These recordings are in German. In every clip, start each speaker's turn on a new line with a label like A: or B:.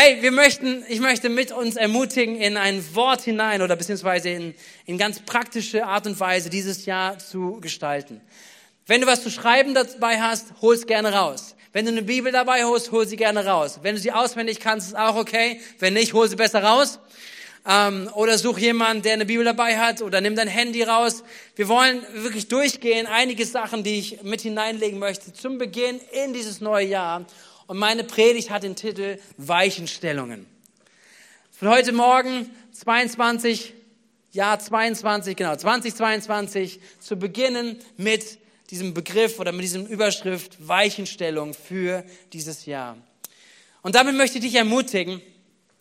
A: Hey, wir möchten, ich möchte mit uns ermutigen, in ein Wort hinein oder beziehungsweise in, in ganz praktische Art und Weise dieses Jahr zu gestalten. Wenn du was zu schreiben dabei hast, hol es gerne raus. Wenn du eine Bibel dabei holst, hol sie gerne raus. Wenn du sie auswendig kannst, ist auch okay. Wenn nicht, hol sie besser raus. Ähm, oder such jemanden, der eine Bibel dabei hat oder nimm dein Handy raus. Wir wollen wirklich durchgehen, einige Sachen, die ich mit hineinlegen möchte zum Beginn in dieses neue Jahr. Und meine Predigt hat den Titel Weichenstellungen. Von heute Morgen 22, Jahr 22, genau, 2022 zu beginnen mit diesem Begriff oder mit diesem Überschrift Weichenstellung für dieses Jahr. Und damit möchte ich dich ermutigen,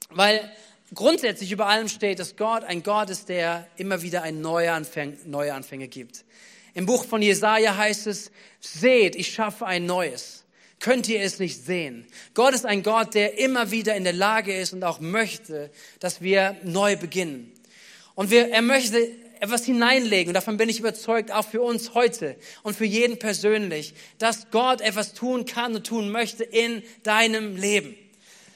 A: weil grundsätzlich über allem steht, dass Gott ein Gott ist, der immer wieder ein neue, Anfang, neue Anfänge gibt. Im Buch von Jesaja heißt es, seht, ich schaffe ein neues. Könnt ihr es nicht sehen? Gott ist ein Gott, der immer wieder in der Lage ist und auch möchte, dass wir neu beginnen. Und wir, er möchte etwas hineinlegen. Davon bin ich überzeugt, auch für uns heute und für jeden persönlich, dass Gott etwas tun kann und tun möchte in deinem Leben.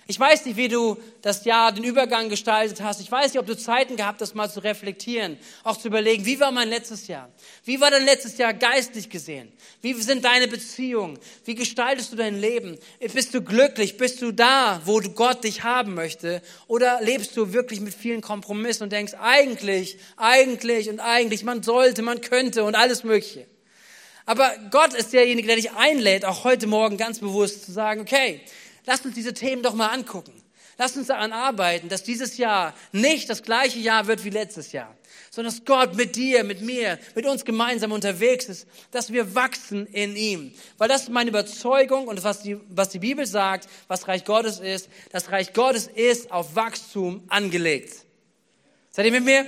A: Ich weiß nicht, wie du das Jahr, den Übergang gestaltet hast. Ich weiß nicht, ob du Zeiten gehabt hast, mal zu reflektieren, auch zu überlegen, wie war mein letztes Jahr? Wie war dein letztes Jahr geistlich gesehen? Wie sind deine Beziehungen? Wie gestaltest du dein Leben? Bist du glücklich? Bist du da, wo Gott dich haben möchte? Oder lebst du wirklich mit vielen Kompromissen und denkst, eigentlich, eigentlich und eigentlich, man sollte, man könnte und alles Mögliche. Aber Gott ist derjenige, der dich einlädt, auch heute Morgen ganz bewusst zu sagen, okay, Lasst uns diese Themen doch mal angucken. Lasst uns daran arbeiten, dass dieses Jahr nicht das gleiche Jahr wird wie letztes Jahr, sondern dass Gott mit dir, mit mir, mit uns gemeinsam unterwegs ist, dass wir wachsen in ihm. Weil das ist meine Überzeugung und was die, was die Bibel sagt, was Reich Gottes ist, das Reich Gottes ist auf Wachstum angelegt. Seid ihr mit mir?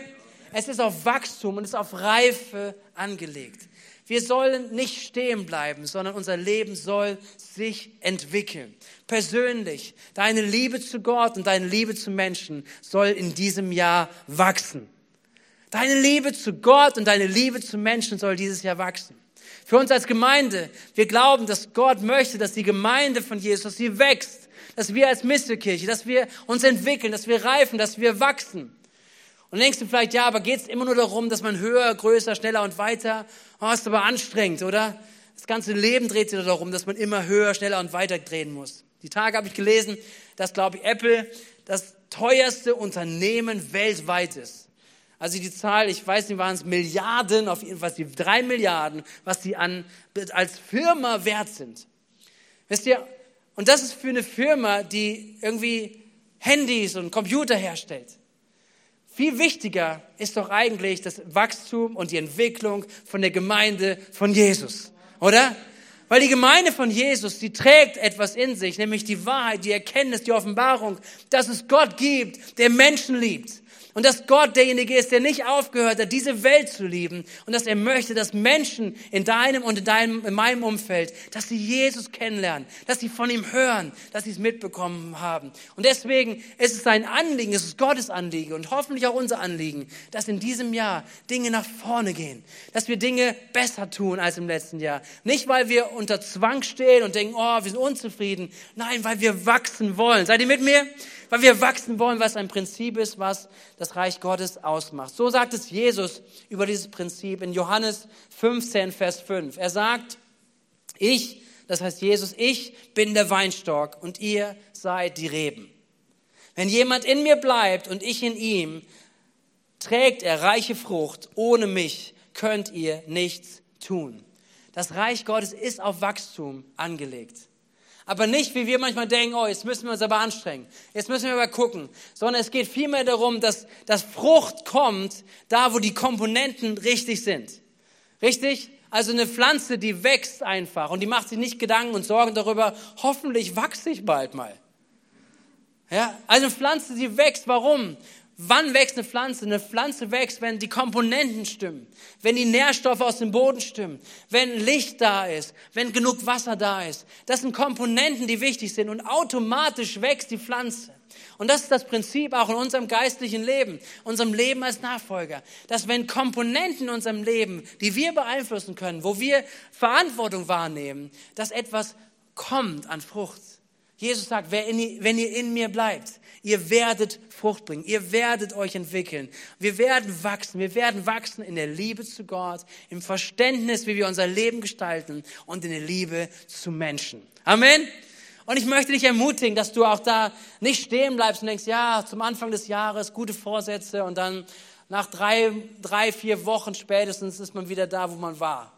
A: Es ist auf Wachstum und es ist auf Reife angelegt. Wir sollen nicht stehen bleiben, sondern unser Leben soll sich entwickeln. Persönlich, deine Liebe zu Gott und deine Liebe zu Menschen soll in diesem Jahr wachsen. Deine Liebe zu Gott und deine Liebe zu Menschen soll dieses Jahr wachsen. Für uns als Gemeinde, wir glauben, dass Gott möchte, dass die Gemeinde von Jesus, sie wächst, dass wir als Mistelkirche, dass wir uns entwickeln, dass wir reifen, dass wir wachsen. Und denkst du vielleicht, ja, aber geht es immer nur darum, dass man höher, größer, schneller und weiter? Oh, ist aber anstrengend, oder? Das ganze Leben dreht sich darum, dass man immer höher, schneller und weiter drehen muss. Die Tage habe ich gelesen, dass, glaube ich, Apple das teuerste Unternehmen weltweit ist. Also die Zahl, ich weiß nicht, waren es Milliarden, auf jeden Fall die drei Milliarden, was die an, als Firma wert sind. Wisst ihr, und das ist für eine Firma, die irgendwie Handys und Computer herstellt. Viel wichtiger ist doch eigentlich das Wachstum und die Entwicklung von der Gemeinde von Jesus, oder? Weil die Gemeinde von Jesus, die trägt etwas in sich, nämlich die Wahrheit, die Erkenntnis, die Offenbarung, dass es Gott gibt, der Menschen liebt und dass Gott derjenige ist, der nicht aufgehört hat, diese Welt zu lieben. Und dass er möchte, dass Menschen in deinem und in, deinem, in meinem Umfeld, dass sie Jesus kennenlernen, dass sie von ihm hören, dass sie es mitbekommen haben. Und deswegen ist es sein Anliegen, es ist Gottes Anliegen und hoffentlich auch unser Anliegen, dass in diesem Jahr Dinge nach vorne gehen. Dass wir Dinge besser tun als im letzten Jahr. Nicht, weil wir unter Zwang stehen und denken, oh, wir sind unzufrieden. Nein, weil wir wachsen wollen. Seid ihr mit mir? Weil wir wachsen wollen, was ein Prinzip ist, was das Reich Gottes ausmacht. So sagt es Jesus über dieses Prinzip in Johannes 15, Vers 5. Er sagt, ich, das heißt Jesus, ich bin der Weinstock und ihr seid die Reben. Wenn jemand in mir bleibt und ich in ihm, trägt er reiche Frucht. Ohne mich könnt ihr nichts tun. Das Reich Gottes ist auf Wachstum angelegt. Aber nicht, wie wir manchmal denken, oh, jetzt müssen wir uns aber anstrengen, jetzt müssen wir aber gucken, sondern es geht vielmehr darum, dass das Frucht kommt, da wo die Komponenten richtig sind. Richtig? Also eine Pflanze, die wächst einfach und die macht sich nicht Gedanken und Sorgen darüber, hoffentlich wachse ich bald mal. Ja, also eine Pflanze, die wächst. Warum? Wann wächst eine Pflanze? Eine Pflanze wächst, wenn die Komponenten stimmen, wenn die Nährstoffe aus dem Boden stimmen, wenn Licht da ist, wenn genug Wasser da ist. Das sind Komponenten, die wichtig sind und automatisch wächst die Pflanze. Und das ist das Prinzip auch in unserem geistlichen Leben, unserem Leben als Nachfolger, dass wenn Komponenten in unserem Leben, die wir beeinflussen können, wo wir Verantwortung wahrnehmen, dass etwas kommt an Frucht. Jesus sagt, wenn ihr in mir bleibt, ihr werdet Frucht bringen, ihr werdet euch entwickeln. Wir werden wachsen, wir werden wachsen in der Liebe zu Gott, im Verständnis, wie wir unser Leben gestalten und in der Liebe zu Menschen. Amen. Und ich möchte dich ermutigen, dass du auch da nicht stehen bleibst und denkst, ja, zum Anfang des Jahres gute Vorsätze und dann nach drei, drei, vier Wochen spätestens ist man wieder da, wo man war.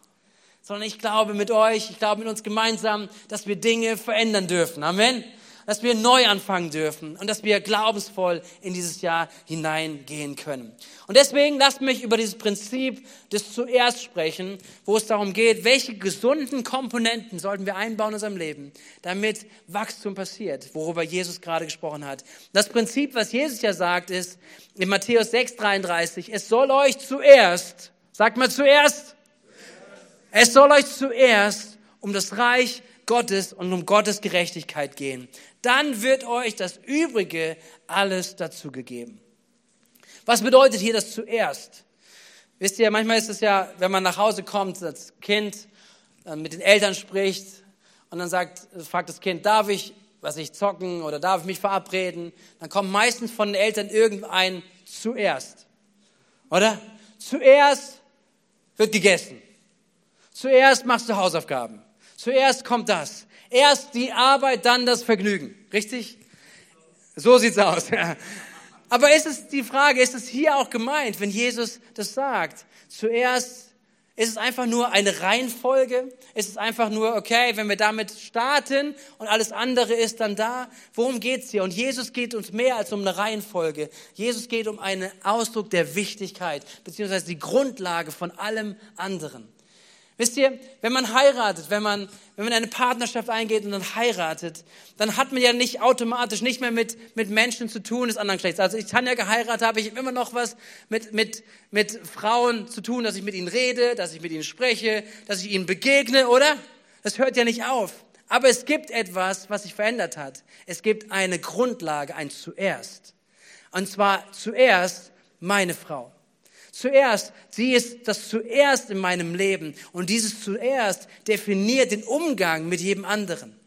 A: Sondern ich glaube mit euch, ich glaube mit uns gemeinsam, dass wir Dinge verändern dürfen. Amen dass wir neu anfangen dürfen und dass wir glaubensvoll in dieses Jahr hineingehen können. Und deswegen lasst mich über dieses Prinzip des Zuerst sprechen, wo es darum geht, welche gesunden Komponenten sollten wir einbauen in unserem Leben, damit Wachstum passiert, worüber Jesus gerade gesprochen hat. Das Prinzip, was Jesus ja sagt, ist in Matthäus 6,33, es soll euch zuerst, sagt mal zuerst, es soll euch zuerst um das Reich Gottes und um Gottes Gerechtigkeit gehen dann wird euch das Übrige alles dazu gegeben. Was bedeutet hier das zuerst? Wisst ihr, manchmal ist es ja, wenn man nach Hause kommt, als Kind äh, mit den Eltern spricht und dann sagt, fragt das Kind, darf ich, was ich zocken oder darf ich mich verabreden? Dann kommt meistens von den Eltern irgendein zuerst. Oder? Zuerst wird gegessen. Zuerst machst du Hausaufgaben. Zuerst kommt das. Erst die Arbeit, dann das Vergnügen. Richtig? So sieht's aus. Aber ist es die Frage, ist es hier auch gemeint, wenn Jesus das sagt? Zuerst ist es einfach nur eine Reihenfolge? Ist es einfach nur, okay, wenn wir damit starten und alles andere ist dann da? Worum geht's hier? Und Jesus geht uns mehr als um eine Reihenfolge. Jesus geht um einen Ausdruck der Wichtigkeit, beziehungsweise die Grundlage von allem anderen. Wisst ihr, wenn man heiratet, wenn man, wenn man eine Partnerschaft eingeht und dann heiratet, dann hat man ja nicht automatisch nicht mehr mit, mit Menschen zu tun des anderen Geschlechts. Also ich habe ja geheiratet, habe ich immer noch was mit, mit, mit Frauen zu tun, dass ich mit ihnen rede, dass ich mit ihnen spreche, dass ich ihnen begegne, oder? Das hört ja nicht auf. Aber es gibt etwas, was sich verändert hat. Es gibt eine Grundlage, ein Zuerst. Und zwar zuerst meine Frau. Zuerst, sie ist das Zuerst in meinem Leben. Und dieses Zuerst definiert den Umgang mit jedem anderen.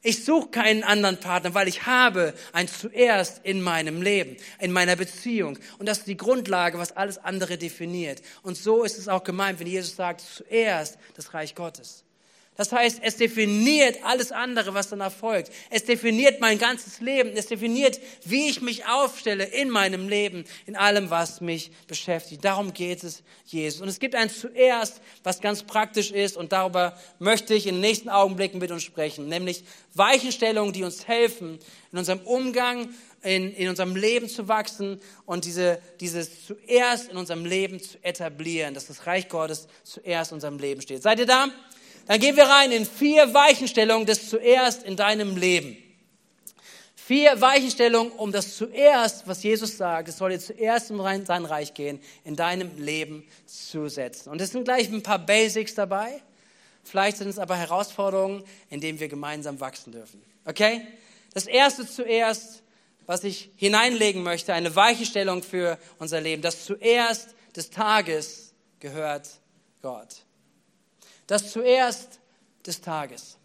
A: Ich suche keinen anderen Partner, weil ich habe ein Zuerst in meinem Leben, in meiner Beziehung. Und das ist die Grundlage, was alles andere definiert. Und so ist es auch gemeint, wenn Jesus sagt, zuerst das Reich Gottes. Das heißt, es definiert alles andere, was danach folgt. Es definiert mein ganzes Leben. Es definiert, wie ich mich aufstelle in meinem Leben, in allem, was mich beschäftigt. Darum geht es Jesus. Und es gibt ein zuerst, was ganz praktisch ist und darüber möchte ich in den nächsten Augenblicken mit uns sprechen, nämlich Weichenstellungen, die uns helfen, in unserem Umgang in, in unserem Leben zu wachsen und diese, dieses zuerst in unserem Leben zu etablieren, dass das Reich Gottes zuerst in unserem Leben steht. Seid ihr da? Dann gehen wir rein in vier Weichenstellungen des zuerst in deinem Leben. Vier Weichenstellungen, um das zuerst, was Jesus sagt, es soll dir zuerst in sein Reich gehen, in deinem Leben zu setzen. Und es sind gleich ein paar Basics dabei. Vielleicht sind es aber Herausforderungen, in denen wir gemeinsam wachsen dürfen. Okay? Das erste zuerst, was ich hineinlegen möchte, eine Weichenstellung für unser Leben. Das zuerst des Tages gehört Gott das zuerst des Tages.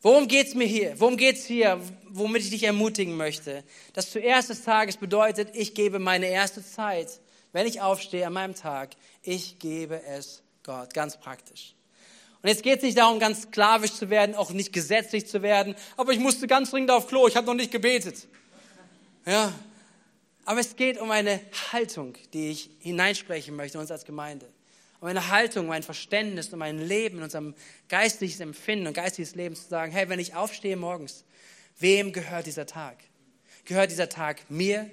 A: Worum geht's mir hier? Worum geht's hier, womit ich dich ermutigen möchte? Das zuerst des Tages bedeutet, ich gebe meine erste Zeit, wenn ich aufstehe an meinem Tag, ich gebe es Gott, ganz praktisch. Und jetzt geht es nicht darum, ganz sklavisch zu werden, auch nicht gesetzlich zu werden, aber ich musste ganz dringend auf Klo, ich habe noch nicht gebetet. Ja, aber es geht um eine Haltung, die ich hineinsprechen möchte, uns als Gemeinde um eine Haltung, um ein Verständnis, um ein Leben, unserem geistliches Empfinden und geistliches Leben zu sagen, hey, wenn ich aufstehe morgens, wem gehört dieser Tag? Gehört dieser Tag mir?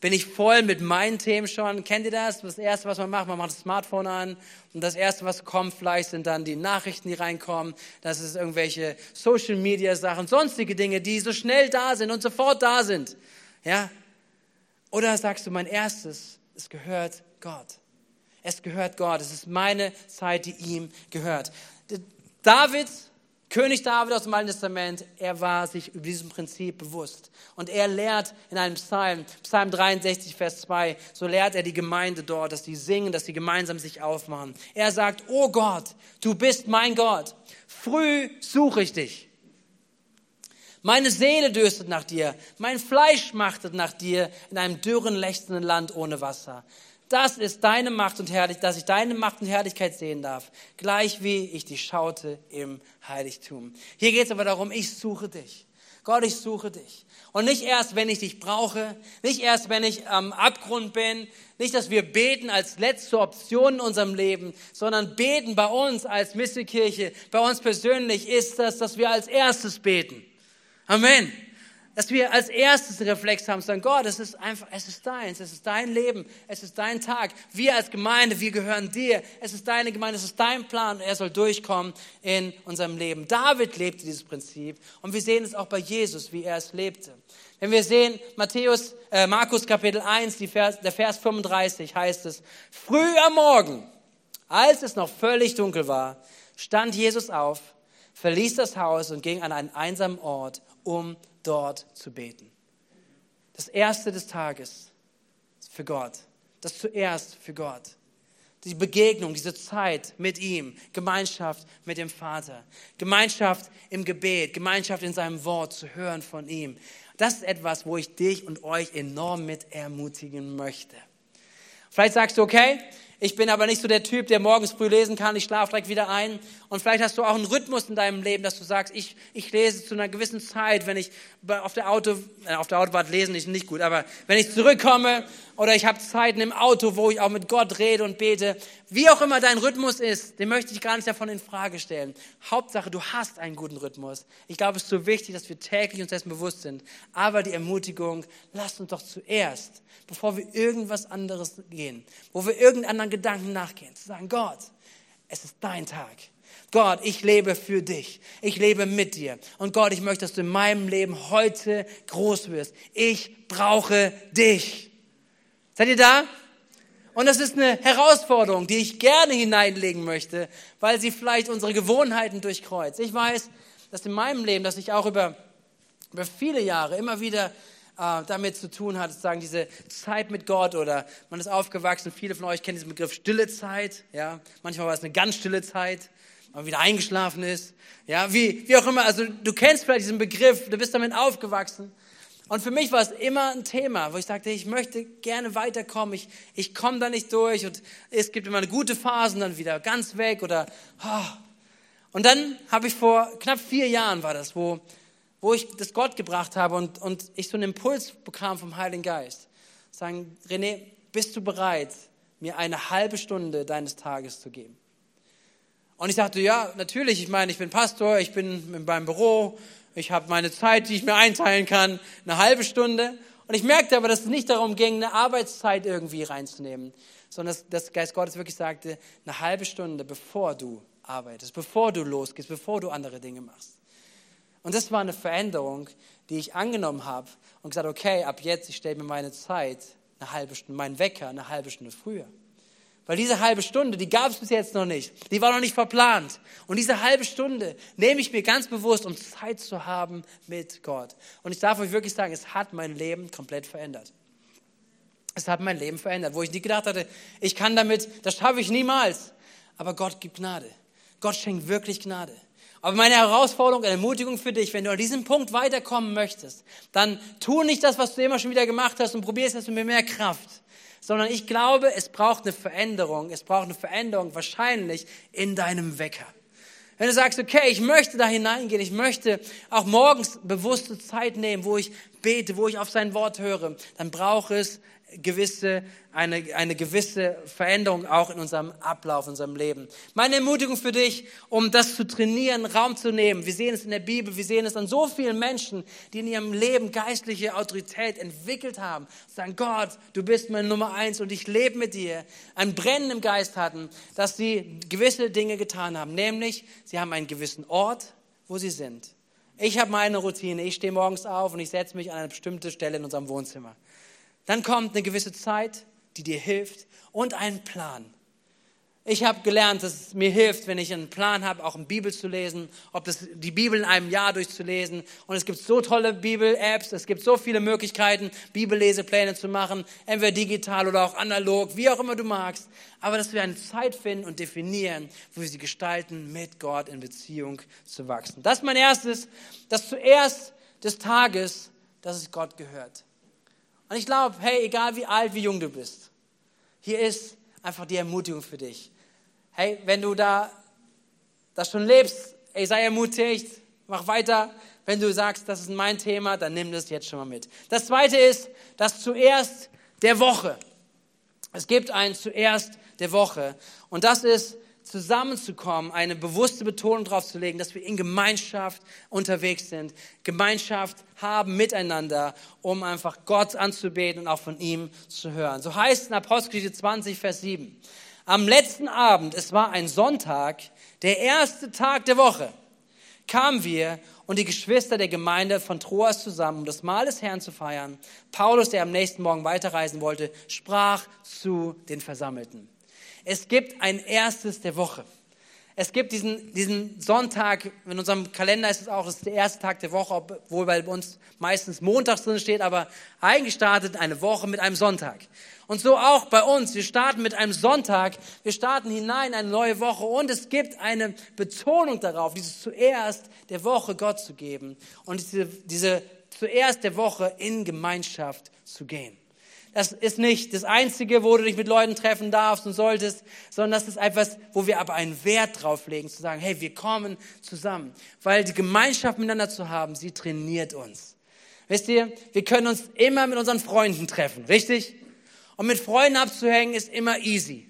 A: Bin ich voll mit meinen Themen schon? Kennt ihr das? Das Erste, was man macht, man macht das Smartphone an und das Erste, was kommt, vielleicht sind dann die Nachrichten, die reinkommen. Das ist irgendwelche Social Media Sachen, sonstige Dinge, die so schnell da sind und sofort da sind. Ja? Oder sagst du, mein erstes, es gehört Gott. Es gehört Gott. Es ist meine Zeit, die ihm gehört. David, König David aus dem Alten Testament, er war sich über diesem Prinzip bewusst. Und er lehrt in einem Psalm, Psalm 63, Vers 2, so lehrt er die Gemeinde dort, dass sie singen, dass sie gemeinsam sich aufmachen. Er sagt, oh Gott, du bist mein Gott. Früh suche ich dich. Meine Seele dürstet nach dir. Mein Fleisch machtet nach dir in einem dürren, lechzenden Land ohne Wasser. Das ist deine Macht und Herrlichkeit, dass ich deine Macht und Herrlichkeit sehen darf, gleich wie ich dich schaute im Heiligtum. Hier geht es aber darum, ich suche dich. Gott, ich suche dich. Und nicht erst, wenn ich dich brauche, nicht erst, wenn ich am Abgrund bin, nicht, dass wir beten als letzte Option in unserem Leben, sondern beten bei uns als Missekirche, bei uns persönlich ist das, dass wir als erstes beten. Amen dass wir als erstes Reflex haben, sagen, Gott, es ist einfach, es ist deins, es ist dein Leben, es ist dein Tag. Wir als Gemeinde, wir gehören dir. Es ist deine Gemeinde, es ist dein Plan und er soll durchkommen in unserem Leben. David lebte dieses Prinzip und wir sehen es auch bei Jesus, wie er es lebte. Wenn wir sehen, Matthäus, äh, Markus Kapitel 1, Vers, der Vers 35 heißt es, früh am Morgen, als es noch völlig dunkel war, stand Jesus auf, verließ das Haus und ging an einen einsamen Ort, um dort zu beten. Das erste des Tages für Gott. Das zuerst für Gott. Die Begegnung, diese Zeit mit ihm, Gemeinschaft mit dem Vater, Gemeinschaft im Gebet, Gemeinschaft in seinem Wort zu hören von ihm. Das ist etwas, wo ich dich und euch enorm mit ermutigen möchte. Vielleicht sagst du, okay, ich bin aber nicht so der Typ, der morgens früh lesen kann, ich schlafe direkt wieder ein. Und vielleicht hast du auch einen Rhythmus in deinem Leben, dass du sagst, ich, ich lese zu einer gewissen Zeit, wenn ich auf der Auto, äh, auf der Autobahn lesen ist nicht gut, aber wenn ich zurückkomme oder ich habe Zeiten im Auto, wo ich auch mit Gott rede und bete, wie auch immer dein Rhythmus ist, den möchte ich gar nicht davon in Frage stellen. Hauptsache, du hast einen guten Rhythmus. Ich glaube, es ist so wichtig, dass wir täglich uns dessen bewusst sind. Aber die Ermutigung, lasst uns doch zuerst, bevor wir irgendwas anderes gehen, wo wir irgendeinen anderen Gedanken nachgehen, zu sagen, Gott, es ist dein Tag. Gott, ich lebe für dich. Ich lebe mit dir. Und Gott, ich möchte, dass du in meinem Leben heute groß wirst. Ich brauche dich. Seid ihr da? Und das ist eine Herausforderung, die ich gerne hineinlegen möchte, weil sie vielleicht unsere Gewohnheiten durchkreuzt. Ich weiß, dass in meinem Leben, dass ich auch über, über viele Jahre immer wieder äh, damit zu tun hat, sozusagen diese Zeit mit Gott oder man ist aufgewachsen, viele von euch kennen diesen Begriff stille Zeit, ja. Manchmal war es eine ganz stille Zeit, man wieder eingeschlafen ist, ja, wie, wie auch immer. Also du kennst vielleicht diesen Begriff, du bist damit aufgewachsen. Und für mich war es immer ein Thema, wo ich sagte, ich möchte gerne weiterkommen, ich, ich komme da nicht durch und es gibt immer eine gute Phase und dann wieder ganz weg oder, oh. Und dann habe ich vor knapp vier Jahren war das, wo, wo ich das Gott gebracht habe und, und ich so einen Impuls bekam vom Heiligen Geist. Sagen, René, bist du bereit, mir eine halbe Stunde deines Tages zu geben? Und ich sagte, ja, natürlich, ich meine, ich bin Pastor, ich bin in meinem Büro, ich habe meine Zeit, die ich mir einteilen kann, eine halbe Stunde. Und ich merkte aber, dass es nicht darum ging, eine Arbeitszeit irgendwie reinzunehmen, sondern dass, dass Geist Gottes wirklich sagte, eine halbe Stunde, bevor du arbeitest, bevor du losgehst, bevor du andere Dinge machst. Und das war eine Veränderung, die ich angenommen habe und gesagt, okay, ab jetzt, ich stelle mir meine Zeit eine halbe Stunde, meinen Wecker eine halbe Stunde früher. Weil diese halbe Stunde, die gab es bis jetzt noch nicht. Die war noch nicht verplant. Und diese halbe Stunde nehme ich mir ganz bewusst, um Zeit zu haben mit Gott. Und ich darf euch wirklich sagen, es hat mein Leben komplett verändert. Es hat mein Leben verändert, wo ich nie gedacht hatte, ich kann damit, das schaffe ich niemals. Aber Gott gibt Gnade. Gott schenkt wirklich Gnade. Aber meine Herausforderung, eine Ermutigung für dich, wenn du an diesem Punkt weiterkommen möchtest, dann tu nicht das, was du immer schon wieder gemacht hast und probier es mit mehr Kraft sondern ich glaube, es braucht eine Veränderung. Es braucht eine Veränderung wahrscheinlich in deinem Wecker. Wenn du sagst, okay, ich möchte da hineingehen, ich möchte auch morgens bewusste Zeit nehmen, wo ich bete, wo ich auf sein Wort höre, dann braucht es gewisse, eine, eine gewisse Veränderung auch in unserem Ablauf, in unserem Leben. Meine Ermutigung für dich, um das zu trainieren, Raum zu nehmen. Wir sehen es in der Bibel, wir sehen es an so vielen Menschen, die in ihrem Leben geistliche Autorität entwickelt haben. Sagen, Gott, du bist meine Nummer eins und ich lebe mit dir. Ein Brennen im Geist hatten, dass sie gewisse Dinge getan haben. Nämlich, sie haben einen gewissen Ort, wo sie sind. Ich habe meine Routine. Ich stehe morgens auf und ich setze mich an eine bestimmte Stelle in unserem Wohnzimmer. Dann kommt eine gewisse Zeit, die dir hilft und ein Plan. Ich habe gelernt, dass es mir hilft, wenn ich einen Plan habe, auch eine Bibel zu lesen, ob das die Bibel in einem Jahr durchzulesen. Und es gibt so tolle Bibel-Apps, es gibt so viele Möglichkeiten, Bibellesepläne zu machen, entweder digital oder auch analog, wie auch immer du magst. Aber dass wir eine Zeit finden und definieren, wo wir sie gestalten, mit Gott in Beziehung zu wachsen. Das ist mein erstes, dass zuerst des Tages, dass es Gott gehört. Und ich glaube, hey, egal wie alt, wie jung du bist, hier ist einfach die Ermutigung für dich. Hey, wenn du da das schon lebst, ey, sei ermutigt, mach weiter. Wenn du sagst, das ist mein Thema, dann nimm das jetzt schon mal mit. Das zweite ist, das zuerst der Woche. Es gibt ein zuerst der Woche. Und das ist zusammenzukommen, eine bewusste Betonung darauf zu legen, dass wir in Gemeinschaft unterwegs sind, Gemeinschaft haben miteinander, um einfach Gott anzubeten und auch von ihm zu hören. So heißt es in Apostelgeschichte 20, Vers 7. Am letzten Abend, es war ein Sonntag, der erste Tag der Woche, kamen wir und die Geschwister der Gemeinde von Troas zusammen, um das Mahl des Herrn zu feiern. Paulus, der am nächsten Morgen weiterreisen wollte, sprach zu den Versammelten. Es gibt ein erstes der Woche. Es gibt diesen, diesen Sonntag, in unserem Kalender ist es auch, es ist der erste Tag der Woche, obwohl bei uns meistens montags drin steht, aber eigentlich startet eine Woche mit einem Sonntag. Und so auch bei uns. Wir starten mit einem Sonntag, wir starten hinein in eine neue Woche und es gibt eine Betonung darauf, dieses zuerst der Woche Gott zu geben und diese, diese zuerst der Woche in Gemeinschaft zu gehen. Das ist nicht das Einzige, wo du dich mit Leuten treffen darfst und solltest, sondern das ist etwas, wo wir aber einen Wert drauf legen, zu sagen, hey, wir kommen zusammen. Weil die Gemeinschaft miteinander zu haben, sie trainiert uns. Wisst ihr, wir können uns immer mit unseren Freunden treffen, richtig? Und mit Freunden abzuhängen ist immer easy.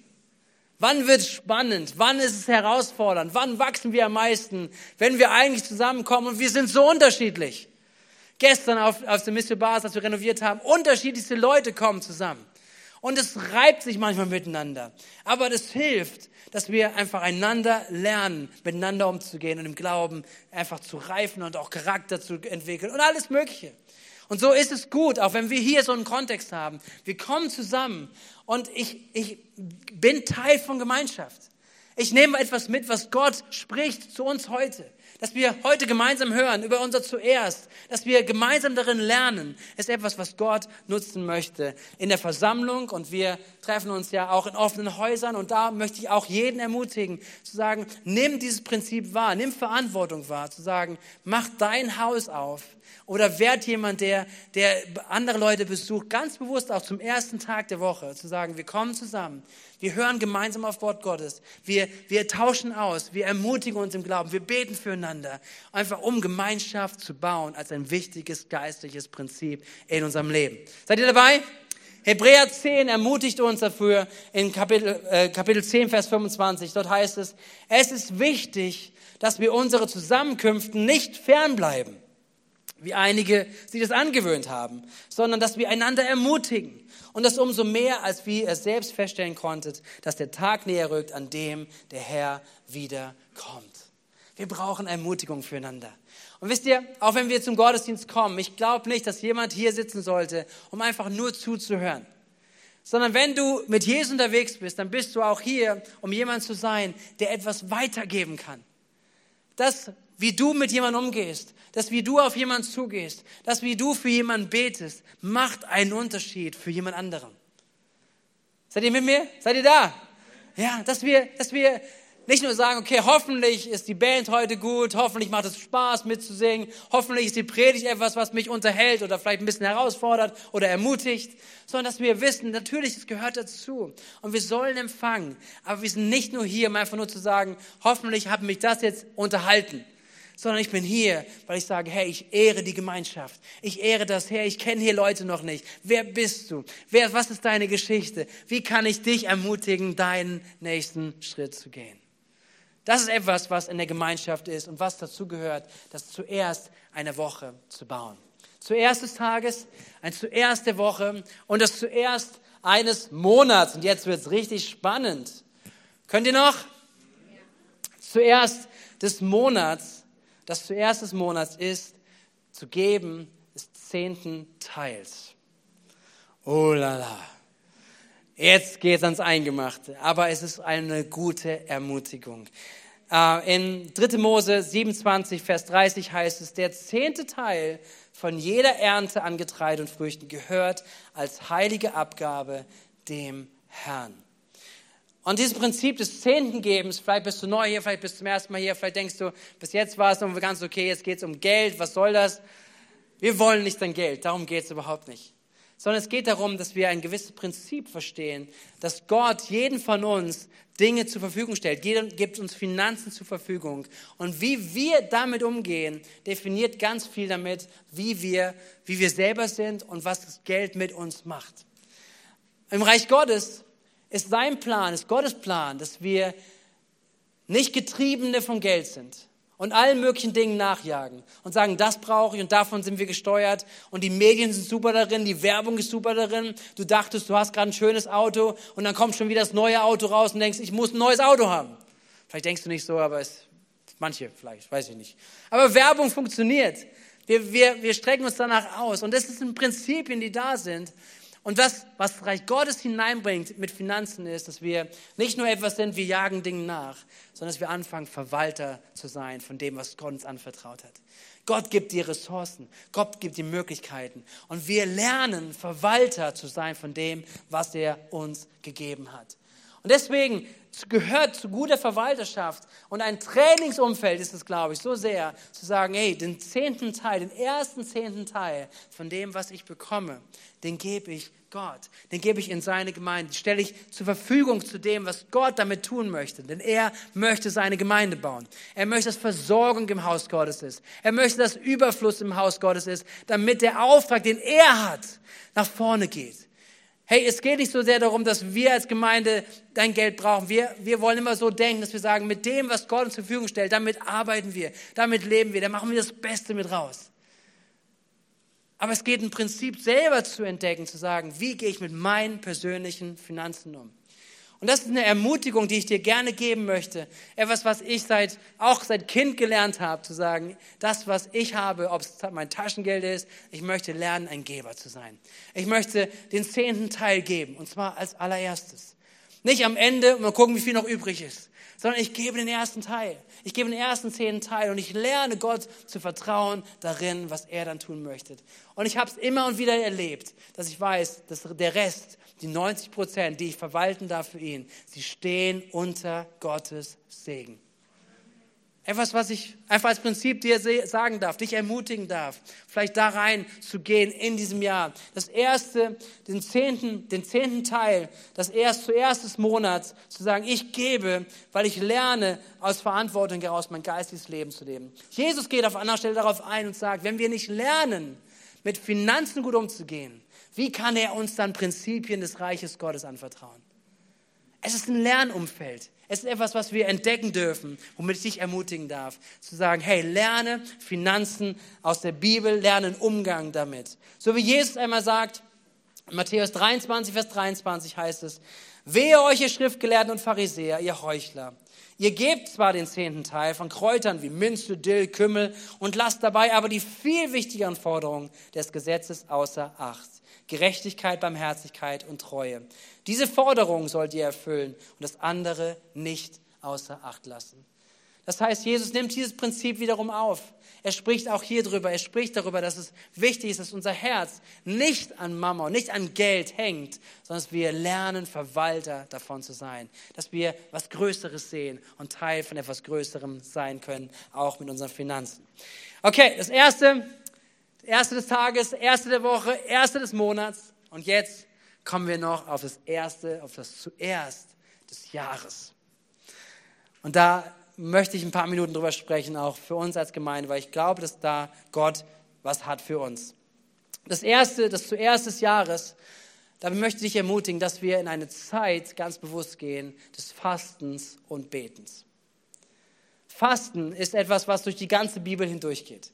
A: Wann wird es spannend? Wann ist es herausfordernd? Wann wachsen wir am meisten? Wenn wir eigentlich zusammenkommen und wir sind so unterschiedlich. Gestern auf, auf dem Mission Bars, als wir renoviert haben, unterschiedlichste Leute kommen zusammen. Und es reibt sich manchmal miteinander. Aber das hilft, dass wir einfach einander lernen, miteinander umzugehen und im Glauben einfach zu reifen und auch Charakter zu entwickeln und alles Mögliche. Und so ist es gut, auch wenn wir hier so einen Kontext haben. Wir kommen zusammen und ich, ich bin Teil von Gemeinschaft. Ich nehme etwas mit, was Gott spricht zu uns heute dass wir heute gemeinsam hören über unser Zuerst, dass wir gemeinsam darin lernen, ist etwas, was Gott nutzen möchte in der Versammlung. Und wir treffen uns ja auch in offenen Häusern. Und da möchte ich auch jeden ermutigen, zu sagen, nimm dieses Prinzip wahr, nimm Verantwortung wahr, zu sagen, mach dein Haus auf oder werd jemand, der, der andere Leute besucht, ganz bewusst auch zum ersten Tag der Woche, zu sagen, wir kommen zusammen, wir hören gemeinsam auf Wort Gottes, wir, wir tauschen aus, wir ermutigen uns im Glauben, wir beten füreinander, einfach um Gemeinschaft zu bauen als ein wichtiges geistliches Prinzip in unserem Leben. Seid ihr dabei? Hebräer 10 ermutigt uns dafür in Kapitel, äh, Kapitel 10, Vers 25. Dort heißt es, es ist wichtig, dass wir unsere Zusammenkünften nicht fernbleiben wie einige sich das angewöhnt haben, sondern dass wir einander ermutigen. Und das umso mehr, als wie ihr selbst feststellen konntet, dass der Tag näher rückt, an dem der Herr wieder kommt. Wir brauchen Ermutigung füreinander. Und wisst ihr, auch wenn wir zum Gottesdienst kommen, ich glaube nicht, dass jemand hier sitzen sollte, um einfach nur zuzuhören. Sondern wenn du mit Jesus unterwegs bist, dann bist du auch hier, um jemand zu sein, der etwas weitergeben kann. Das, wie du mit jemandem umgehst, das, wie du auf jemanden zugehst, das, wie du für jemanden betest, macht einen Unterschied für jemand anderen. Seid ihr mit mir? Seid ihr da? Ja, dass wir, dass wir nicht nur sagen, okay, hoffentlich ist die Band heute gut, hoffentlich macht es Spaß mitzusingen, hoffentlich ist die Predigt etwas, was mich unterhält oder vielleicht ein bisschen herausfordert oder ermutigt, sondern dass wir wissen, natürlich, es gehört dazu und wir sollen empfangen, aber wir sind nicht nur hier, um einfach nur zu sagen, hoffentlich hat mich das jetzt unterhalten, sondern ich bin hier, weil ich sage, hey, ich ehre die Gemeinschaft. Ich ehre das, Herr, ich kenne hier Leute noch nicht. Wer bist du? Wer, was ist deine Geschichte? Wie kann ich dich ermutigen, deinen nächsten Schritt zu gehen? Das ist etwas, was in der Gemeinschaft ist und was dazu gehört, das zuerst eine Woche zu bauen. Zuerst des Tages, ein zuerst der Woche und das zuerst eines Monats. Und jetzt wird es richtig spannend. Könnt ihr noch? Zuerst des Monats das zuerst des Monats ist, zu geben des zehnten Teils. Oh la la. Jetzt geht's ans Eingemachte, aber es ist eine gute Ermutigung. Äh, in 3. Mose 27, Vers 30 heißt es, der zehnte Teil von jeder Ernte an Getreide und Früchten gehört als heilige Abgabe dem Herrn. Und dieses Prinzip des Zehntengebens, vielleicht bist du neu hier, vielleicht bist du zum ersten Mal hier, vielleicht denkst du, bis jetzt war es noch ganz okay, jetzt geht es um Geld, was soll das? Wir wollen nicht dein Geld, darum geht es überhaupt nicht. Sondern es geht darum, dass wir ein gewisses Prinzip verstehen, dass Gott jeden von uns Dinge zur Verfügung stellt. Gibt uns Finanzen zur Verfügung. Und wie wir damit umgehen, definiert ganz viel damit, wie wir, wie wir selber sind und was das Geld mit uns macht. Im Reich Gottes ist sein Plan, ist Gottes Plan, dass wir nicht Getriebene von Geld sind und allen möglichen Dingen nachjagen und sagen, das brauche ich und davon sind wir gesteuert und die Medien sind super darin, die Werbung ist super darin. Du dachtest, du hast gerade ein schönes Auto und dann kommt schon wieder das neue Auto raus und denkst, ich muss ein neues Auto haben. Vielleicht denkst du nicht so, aber es, manche vielleicht, weiß ich nicht. Aber Werbung funktioniert. Wir, wir, wir strecken uns danach aus und das sind Prinzipien, die da sind. Und das, was Reich Gottes hineinbringt mit Finanzen, ist, dass wir nicht nur etwas sind, wir jagen Dingen nach, sondern dass wir anfangen, Verwalter zu sein von dem, was Gott uns anvertraut hat. Gott gibt die Ressourcen, Gott gibt die Möglichkeiten. Und wir lernen, Verwalter zu sein von dem, was er uns gegeben hat. Und deswegen gehört zu guter Verwalterschaft und ein Trainingsumfeld ist es, glaube ich, so sehr, zu sagen, hey, den zehnten Teil, den ersten zehnten Teil von dem, was ich bekomme, den gebe ich Gott, den gebe ich in seine Gemeinde, den stelle ich zur Verfügung zu dem, was Gott damit tun möchte. Denn er möchte seine Gemeinde bauen. Er möchte, dass Versorgung im Haus Gottes ist. Er möchte, dass Überfluss im Haus Gottes ist, damit der Auftrag, den er hat, nach vorne geht. Hey, es geht nicht so sehr darum, dass wir als Gemeinde dein Geld brauchen. Wir, wir wollen immer so denken, dass wir sagen, mit dem, was Gott uns zur Verfügung stellt, damit arbeiten wir, damit leben wir, da machen wir das Beste mit raus. Aber es geht im Prinzip selber zu entdecken, zu sagen, wie gehe ich mit meinen persönlichen Finanzen um. Und das ist eine Ermutigung, die ich dir gerne geben möchte. Etwas, was ich seit, auch seit Kind gelernt habe, zu sagen, das, was ich habe, ob es mein Taschengeld ist, ich möchte lernen, ein Geber zu sein. Ich möchte den zehnten Teil geben, und zwar als allererstes. Nicht am Ende und mal gucken, wie viel noch übrig ist, sondern ich gebe den ersten Teil. Ich gebe den ersten zehnten Teil und ich lerne Gott zu vertrauen darin, was er dann tun möchte. Und ich habe es immer und wieder erlebt, dass ich weiß, dass der Rest die 90 Prozent, die ich verwalten darf für ihn, sie stehen unter Gottes Segen. Etwas, was ich einfach als Prinzip dir sagen darf, dich ermutigen darf, vielleicht da rein zu gehen in diesem Jahr. Das erste, den zehnten, den zehnten Teil, das erst zuerst des Monats, zu sagen, ich gebe, weil ich lerne, aus Verantwortung heraus mein geistiges Leben zu leben. Jesus geht auf einer Stelle darauf ein und sagt, wenn wir nicht lernen, mit Finanzen gut umzugehen, wie kann er uns dann Prinzipien des Reiches Gottes anvertrauen? Es ist ein Lernumfeld. Es ist etwas, was wir entdecken dürfen, womit ich dich ermutigen darf, zu sagen, hey, lerne Finanzen aus der Bibel, lerne einen Umgang damit. So wie Jesus einmal sagt, in Matthäus 23, Vers 23 heißt es, wehe euch, ihr Schriftgelehrten und Pharisäer, ihr Heuchler. Ihr gebt zwar den zehnten Teil von Kräutern wie Minze, Dill, Kümmel und lasst dabei aber die viel wichtigeren Forderungen des Gesetzes außer Acht. Gerechtigkeit, Barmherzigkeit und Treue. Diese Forderungen sollt ihr erfüllen und das andere nicht außer Acht lassen. Das heißt, Jesus nimmt dieses Prinzip wiederum auf. Er spricht auch hier drüber. Er spricht darüber, dass es wichtig ist, dass unser Herz nicht an Mama, nicht an Geld hängt, sondern dass wir lernen, Verwalter davon zu sein. Dass wir was Größeres sehen und Teil von etwas Größerem sein können, auch mit unseren Finanzen. Okay, das erste, Erste des Tages, erste der Woche, erste des Monats. Und jetzt kommen wir noch auf das erste, auf das zuerst des Jahres. Und da möchte ich ein paar Minuten drüber sprechen, auch für uns als Gemeinde, weil ich glaube, dass da Gott was hat für uns. Das erste, das zuerst des Jahres, da möchte ich ermutigen, dass wir in eine Zeit ganz bewusst gehen des Fastens und Betens. Fasten ist etwas, was durch die ganze Bibel hindurchgeht.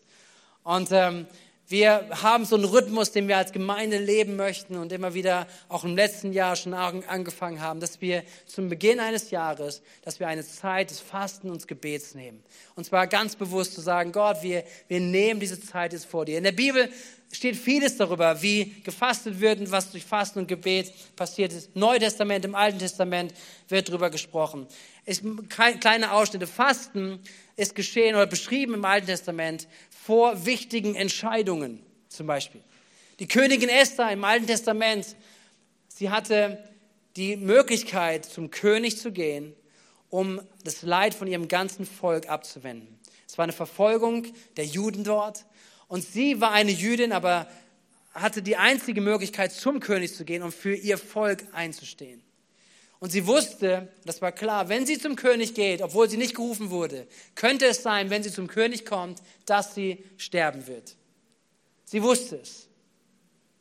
A: Und ähm, wir haben so einen Rhythmus, den wir als Gemeinde leben möchten und immer wieder auch im letzten Jahr schon angefangen haben, dass wir zum Beginn eines Jahres, dass wir eine Zeit des Fasten und Gebets nehmen. Und zwar ganz bewusst zu sagen, Gott, wir, wir nehmen diese Zeit jetzt vor dir. In der Bibel steht vieles darüber, wie gefastet wird und was durch Fasten und Gebet passiert ist. Neue Testament, im Alten Testament wird darüber gesprochen. Ich, kleine Ausschnitte. Fasten ist geschehen oder beschrieben im Alten Testament vor wichtigen Entscheidungen zum Beispiel. Die Königin Esther im Alten Testament, sie hatte die Möglichkeit, zum König zu gehen, um das Leid von ihrem ganzen Volk abzuwenden. Es war eine Verfolgung der Juden dort Und sie war eine Jüdin, aber hatte die einzige Möglichkeit, zum König zu gehen und für ihr Volk einzustehen. Und sie wusste, das war klar, wenn sie zum König geht, obwohl sie nicht gerufen wurde, könnte es sein, wenn sie zum König kommt, dass sie sterben wird. Sie wusste es.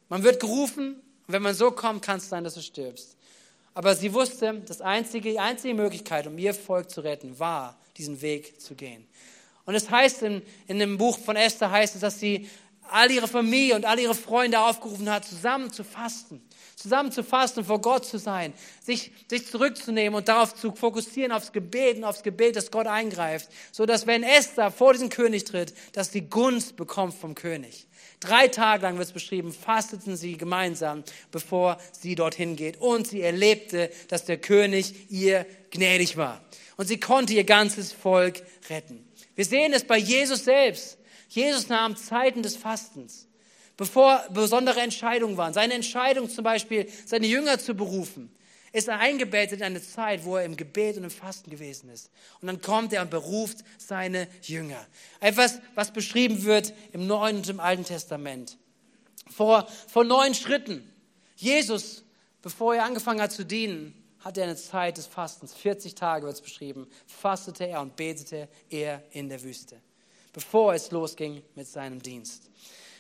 A: Man wird gerufen, und wenn man so kommt, kann es sein, dass du stirbst. Aber sie wusste, das einzige, die einzige Möglichkeit, um ihr Volk zu retten, war, diesen Weg zu gehen. Und es heißt in, in dem Buch von Esther, heißt es, dass sie all ihre Familie und all ihre Freunde aufgerufen hat, zusammen zu fasten. Zusammen zu fasten, vor Gott zu sein, sich, sich zurückzunehmen und darauf zu fokussieren, aufs Gebet und aufs Gebet, dass Gott eingreift. So dass wenn Esther vor diesen König tritt, dass die Gunst bekommt vom König. Drei Tage lang wird es beschrieben, fasteten sie gemeinsam, bevor sie dorthin geht. Und sie erlebte, dass der König ihr gnädig war. Und sie konnte ihr ganzes Volk retten. Wir sehen es bei Jesus selbst. Jesus nahm Zeiten des Fastens, bevor besondere Entscheidungen waren. Seine Entscheidung zum Beispiel, seine Jünger zu berufen, ist er eingebettet in eine Zeit, wo er im Gebet und im Fasten gewesen ist. Und dann kommt er und beruft seine Jünger. Etwas, was beschrieben wird im Neuen und im Alten Testament. Vor, vor neun Schritten. Jesus, bevor er angefangen hat zu dienen, hatte er eine Zeit des Fastens. 40 Tage wird es beschrieben. Fastete er und betete er in der Wüste bevor es losging mit seinem Dienst.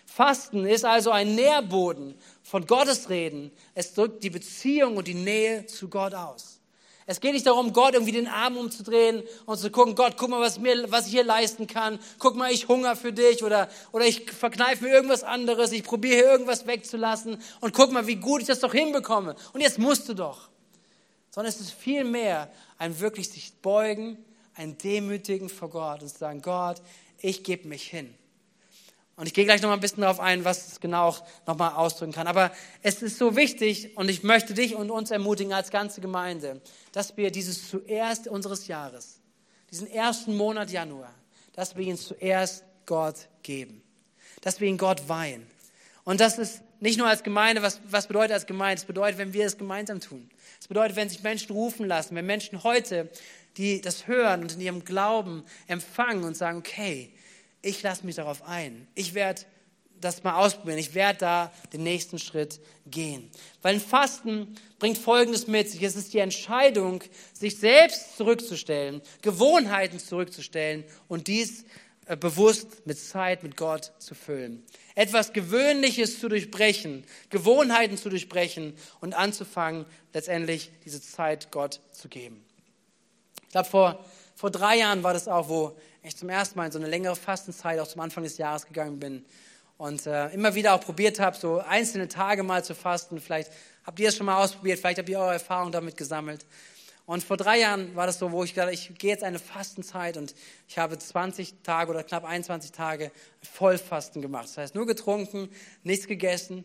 A: Fasten ist also ein Nährboden von Gottes Reden. Es drückt die Beziehung und die Nähe zu Gott aus. Es geht nicht darum, Gott irgendwie den Arm umzudrehen und zu gucken, Gott, guck mal, was, mir, was ich hier leisten kann. Guck mal, ich hunger für dich oder, oder ich verkneife mir irgendwas anderes. Ich probiere hier irgendwas wegzulassen und guck mal, wie gut ich das doch hinbekomme. Und jetzt musst du doch. Sondern es ist viel mehr ein wirklich sich beugen, ein Demütigen vor Gott und sagen, Gott, ich gebe mich hin. Und ich gehe gleich noch mal ein bisschen darauf ein, was es genau auch noch mal ausdrücken kann. Aber es ist so wichtig und ich möchte dich und uns ermutigen als ganze Gemeinde, dass wir dieses zuerst unseres Jahres, diesen ersten Monat Januar, dass wir ihn zuerst Gott geben. Dass wir ihn Gott weihen. Und das ist nicht nur als Gemeinde, was, was bedeutet als Gemeinde? Es bedeutet, wenn wir es gemeinsam tun. Es bedeutet, wenn sich Menschen rufen lassen, wenn Menschen heute die das hören und in ihrem Glauben empfangen und sagen, okay, ich lasse mich darauf ein. Ich werde das mal ausprobieren. Ich werde da den nächsten Schritt gehen. Weil ein Fasten bringt Folgendes mit sich. Es ist die Entscheidung, sich selbst zurückzustellen, Gewohnheiten zurückzustellen und dies äh, bewusst mit Zeit mit Gott zu füllen. Etwas Gewöhnliches zu durchbrechen, Gewohnheiten zu durchbrechen und anzufangen, letztendlich diese Zeit Gott zu geben. Ich glaube, vor, vor drei Jahren war das auch, wo ich zum ersten Mal in so eine längere Fastenzeit auch zum Anfang des Jahres gegangen bin und äh, immer wieder auch probiert habe, so einzelne Tage mal zu fasten. Vielleicht habt ihr es schon mal ausprobiert, vielleicht habt ihr eure Erfahrung damit gesammelt. Und vor drei Jahren war das so, wo ich gesagt ich gehe jetzt eine Fastenzeit und ich habe 20 Tage oder knapp 21 Tage Vollfasten gemacht. Das heißt, nur getrunken, nichts gegessen.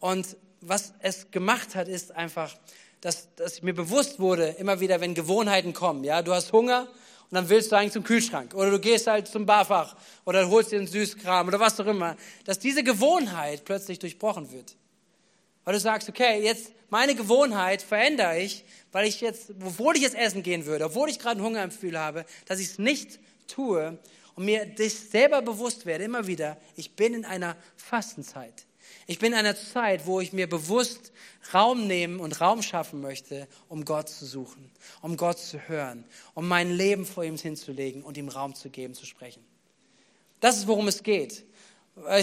A: Und was es gemacht hat, ist einfach, dass, dass mir bewusst wurde, immer wieder, wenn Gewohnheiten kommen, ja, du hast Hunger und dann willst du eigentlich zum Kühlschrank oder du gehst halt zum Barfach oder holst dir einen Süßkram oder was auch immer, dass diese Gewohnheit plötzlich durchbrochen wird. Weil du sagst, okay, jetzt meine Gewohnheit verändere ich, weil ich jetzt, obwohl ich jetzt essen gehen würde, obwohl ich gerade ein Hungerempfühl habe, dass ich es nicht tue und mir das selber bewusst werde, immer wieder, ich bin in einer Fastenzeit. Ich bin in einer Zeit, wo ich mir bewusst Raum nehmen und Raum schaffen möchte, um Gott zu suchen, um Gott zu hören, um mein Leben vor ihm hinzulegen und ihm Raum zu geben, zu sprechen. Das ist, worum es geht.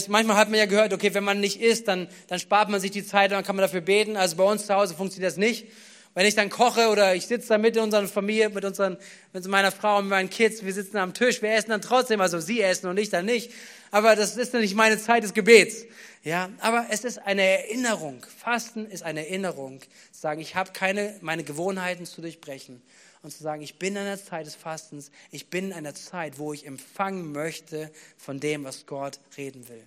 A: Manchmal hat man ja gehört, okay, wenn man nicht isst, dann, dann spart man sich die Zeit und dann kann man dafür beten. Also bei uns zu Hause funktioniert das nicht. Wenn ich dann koche oder ich sitze da mit unserer Familie, mit, unseren, mit meiner Frau und meinen Kids, wir sitzen am Tisch, wir essen dann trotzdem, also sie essen und ich dann nicht. Aber das ist dann nicht meine Zeit des Gebets. Ja, aber es ist eine Erinnerung. Fasten ist eine Erinnerung. Zu sagen, ich habe keine, meine Gewohnheiten zu durchbrechen. Und zu sagen, ich bin in einer Zeit des Fastens. Ich bin in einer Zeit, wo ich empfangen möchte von dem, was Gott reden will.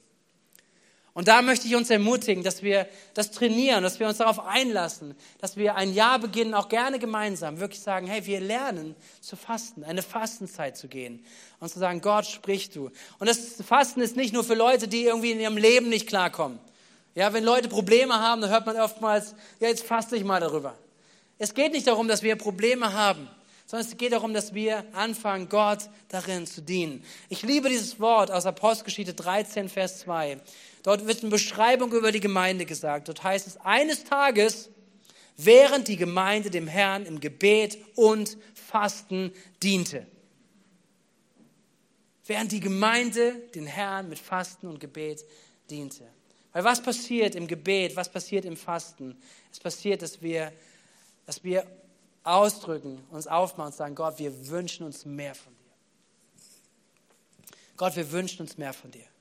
A: Und da möchte ich uns ermutigen, dass wir das trainieren, dass wir uns darauf einlassen, dass wir ein Jahr beginnen, auch gerne gemeinsam, wirklich sagen, hey, wir lernen zu fasten, eine Fastenzeit zu gehen und zu sagen, Gott, sprich du. Und das Fasten ist nicht nur für Leute, die irgendwie in ihrem Leben nicht klarkommen. Ja, wenn Leute Probleme haben, dann hört man oftmals, ja, jetzt faste ich mal darüber. Es geht nicht darum, dass wir Probleme haben, sondern es geht darum, dass wir anfangen, Gott darin zu dienen. Ich liebe dieses Wort aus Apostelgeschichte 13, Vers 2. Dort wird eine Beschreibung über die Gemeinde gesagt. Dort heißt es, eines Tages, während die Gemeinde dem Herrn im Gebet und Fasten diente. Während die Gemeinde den Herrn mit Fasten und Gebet diente. Weil was passiert im Gebet, was passiert im Fasten? Es passiert, dass wir, dass wir ausdrücken, uns aufmachen und sagen, Gott, wir wünschen uns mehr von dir. Gott, wir wünschen uns mehr von dir.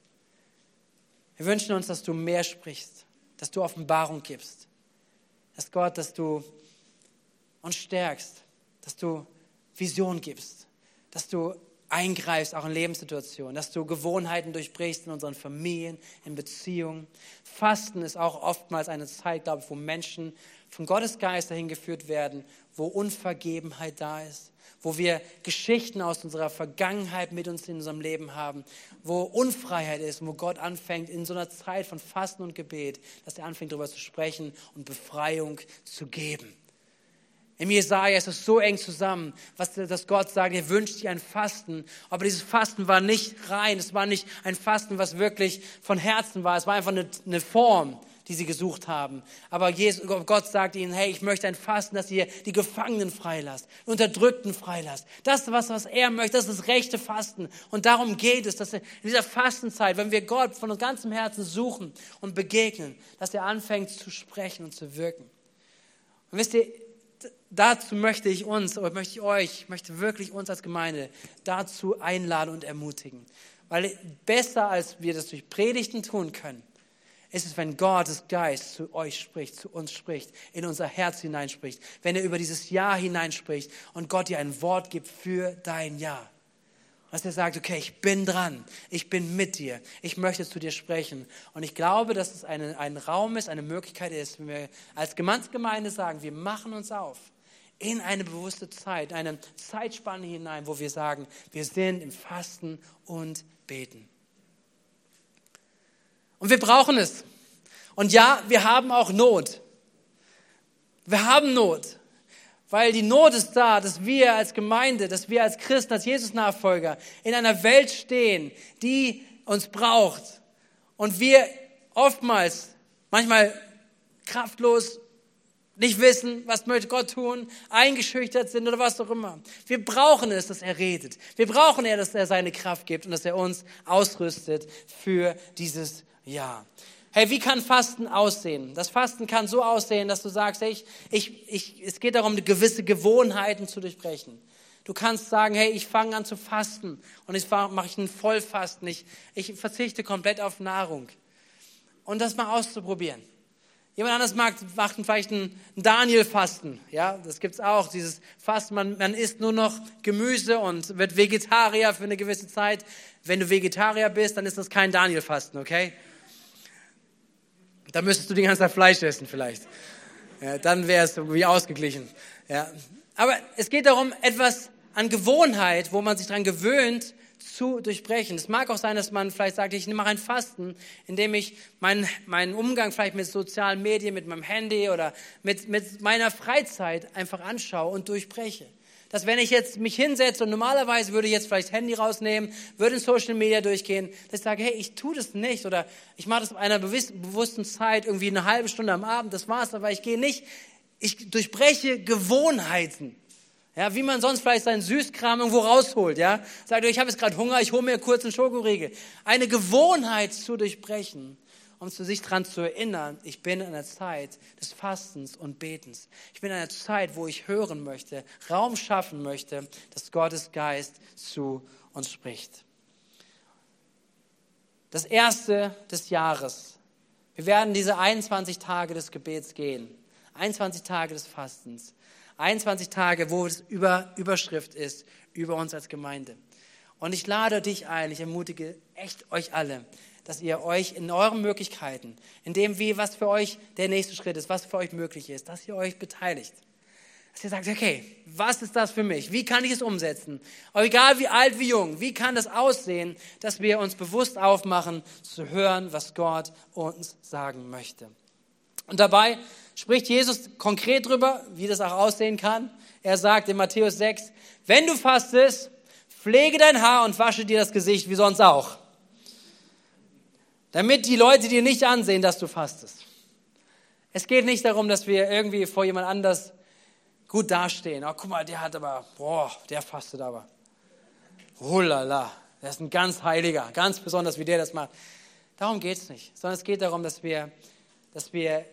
A: Wir wünschen uns, dass du mehr sprichst, dass du Offenbarung gibst, dass Gott, dass du uns stärkst, dass du Vision gibst, dass du eingreifst, auch in Lebenssituationen, dass du Gewohnheiten durchbrichst in unseren Familien, in Beziehungen. Fasten ist auch oftmals eine Zeit, glaube ich, wo Menschen von Gottes Geist dahin geführt werden, wo Unvergebenheit da ist, wo wir Geschichten aus unserer Vergangenheit mit uns in unserem Leben haben, wo Unfreiheit ist, wo Gott anfängt, in so einer Zeit von Fasten und Gebet, dass er anfängt, darüber zu sprechen und Befreiung zu geben. Im Jesaja ist es so eng zusammen, was dass Gott sagt, er wünscht sich ein Fasten. Aber dieses Fasten war nicht rein, es war nicht ein Fasten, was wirklich von Herzen war. Es war einfach eine, eine Form, die sie gesucht haben. Aber Jesus, Gott sagt ihnen, hey, ich möchte ein Fasten, dass ihr die Gefangenen freilasst, die Unterdrückten freilasst. Das was, was er möchte, das ist das rechte Fasten. Und darum geht es, dass in dieser Fastenzeit, wenn wir Gott von ganzem Herzen suchen und begegnen, dass er anfängt zu sprechen und zu wirken. Und wisst ihr, dazu möchte ich uns, oder möchte ich euch, möchte wirklich uns als Gemeinde dazu einladen und ermutigen. Weil besser als wir das durch Predigten tun können, ist es, wenn Gottes Geist zu euch spricht, zu uns spricht, in unser Herz hineinspricht, wenn er über dieses Jahr hineinspricht und Gott dir ein Wort gibt für dein Jahr. Dass er sagt, okay, ich bin dran, ich bin mit dir, ich möchte zu dir sprechen. Und ich glaube, dass es eine, ein Raum ist, eine Möglichkeit ist, wenn wir als Gemeinde sagen, wir machen uns auf in eine bewusste Zeit, eine Zeitspanne hinein, wo wir sagen, wir sind im Fasten und Beten. Und wir brauchen es. Und ja, wir haben auch Not. Wir haben Not. Weil die Not ist da, dass wir als Gemeinde, dass wir als Christen, als Jesus-Nachfolger in einer Welt stehen, die uns braucht. Und wir oftmals, manchmal kraftlos, nicht wissen, was möchte Gott tun, eingeschüchtert sind oder was auch immer. Wir brauchen es, dass er redet. Wir brauchen es, dass er seine Kraft gibt und dass er uns ausrüstet für dieses Jahr. Hey, wie kann Fasten aussehen? Das Fasten kann so aussehen, dass du sagst, ich, ich, ich, es geht darum, gewisse Gewohnheiten zu durchbrechen. Du kannst sagen, hey, ich fange an zu fasten und ich mache ich ein Vollfasten. Ich, ich verzichte komplett auf Nahrung. Und das mal auszuprobieren. Jemand anderes mag, macht vielleicht ein Daniel-Fasten. Ja, das gibt's auch. Dieses Fasten, man, man isst nur noch Gemüse und wird Vegetarier für eine gewisse Zeit. Wenn du Vegetarier bist, dann ist das kein Daniel-Fasten, okay? Da müsstest du die ganze Zeit Fleisch essen vielleicht. Ja, dann wäre es irgendwie ausgeglichen. Ja. Aber es geht darum, etwas an Gewohnheit, wo man sich daran gewöhnt, zu durchbrechen. Es mag auch sein, dass man vielleicht sagt, ich mache ein Fasten, indem ich meinen, meinen Umgang vielleicht mit sozialen Medien, mit meinem Handy oder mit, mit meiner Freizeit einfach anschaue und durchbreche. Dass wenn ich jetzt mich hinsetze und normalerweise würde ich jetzt vielleicht Handy rausnehmen, würde in Social Media durchgehen, dass ich sage, hey, ich tue das nicht oder ich mache das in einer bewussten Zeit, irgendwie eine halbe Stunde am Abend, das war's, aber ich gehe nicht, ich durchbreche Gewohnheiten. Ja, wie man sonst vielleicht seinen Süßkram irgendwo rausholt, ja. Sagt, ich habe jetzt gerade Hunger, ich hole mir kurz einen Schokoriegel. Eine Gewohnheit zu durchbrechen, um sich daran zu erinnern, ich bin in einer Zeit des Fastens und Betens. Ich bin in einer Zeit, wo ich hören möchte, Raum schaffen möchte, dass Gottes Geist zu uns spricht. Das erste des Jahres. Wir werden diese 21 Tage des Gebets gehen. 21 Tage des Fastens. 21 Tage, wo es über Überschrift ist über uns als Gemeinde. Und ich lade dich ein, ich ermutige echt euch alle, dass ihr euch in euren Möglichkeiten, in dem, wie, was für euch der nächste Schritt ist, was für euch möglich ist, dass ihr euch beteiligt. Dass ihr sagt, okay, was ist das für mich? Wie kann ich es umsetzen? Aber egal wie alt, wie jung, wie kann das aussehen, dass wir uns bewusst aufmachen, zu hören, was Gott uns sagen möchte. Und dabei spricht Jesus konkret drüber, wie das auch aussehen kann. Er sagt in Matthäus 6, wenn du fastest, pflege dein Haar und wasche dir das Gesicht wie sonst auch. Damit die Leute dir nicht ansehen, dass du fastest. Es geht nicht darum, dass wir irgendwie vor jemand anders gut dastehen. Oh, guck mal, der hat aber, boah, der fastet aber. Oh lala, der ist ein ganz Heiliger, ganz besonders, wie der das macht. Darum geht es nicht, sondern es geht darum, dass wir, dass wir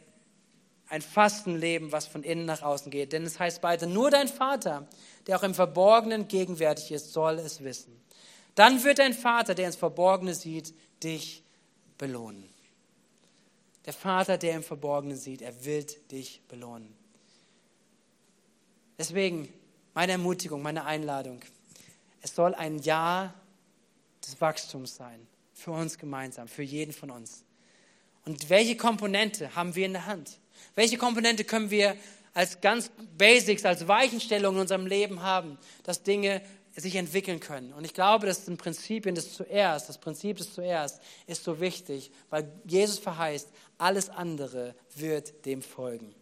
A: ein Fasten leben, was von innen nach außen geht. Denn es heißt weiter, nur dein Vater, der auch im Verborgenen gegenwärtig ist, soll es wissen. Dann wird dein Vater, der ins Verborgene sieht, dich belohnen. Der Vater, der im Verborgenen sieht, er wird dich belohnen. Deswegen meine Ermutigung, meine Einladung. Es soll ein Jahr des Wachstums sein. Für uns gemeinsam, für jeden von uns. Und welche Komponente haben wir in der Hand? Welche Komponente können wir als ganz Basics, als Weichenstellung in unserem Leben haben, dass Dinge sich entwickeln können. Und ich glaube, dass ein Prinzipien des Zuerst, das Prinzip des Zuerst ist so wichtig, weil Jesus verheißt, alles andere wird dem folgen.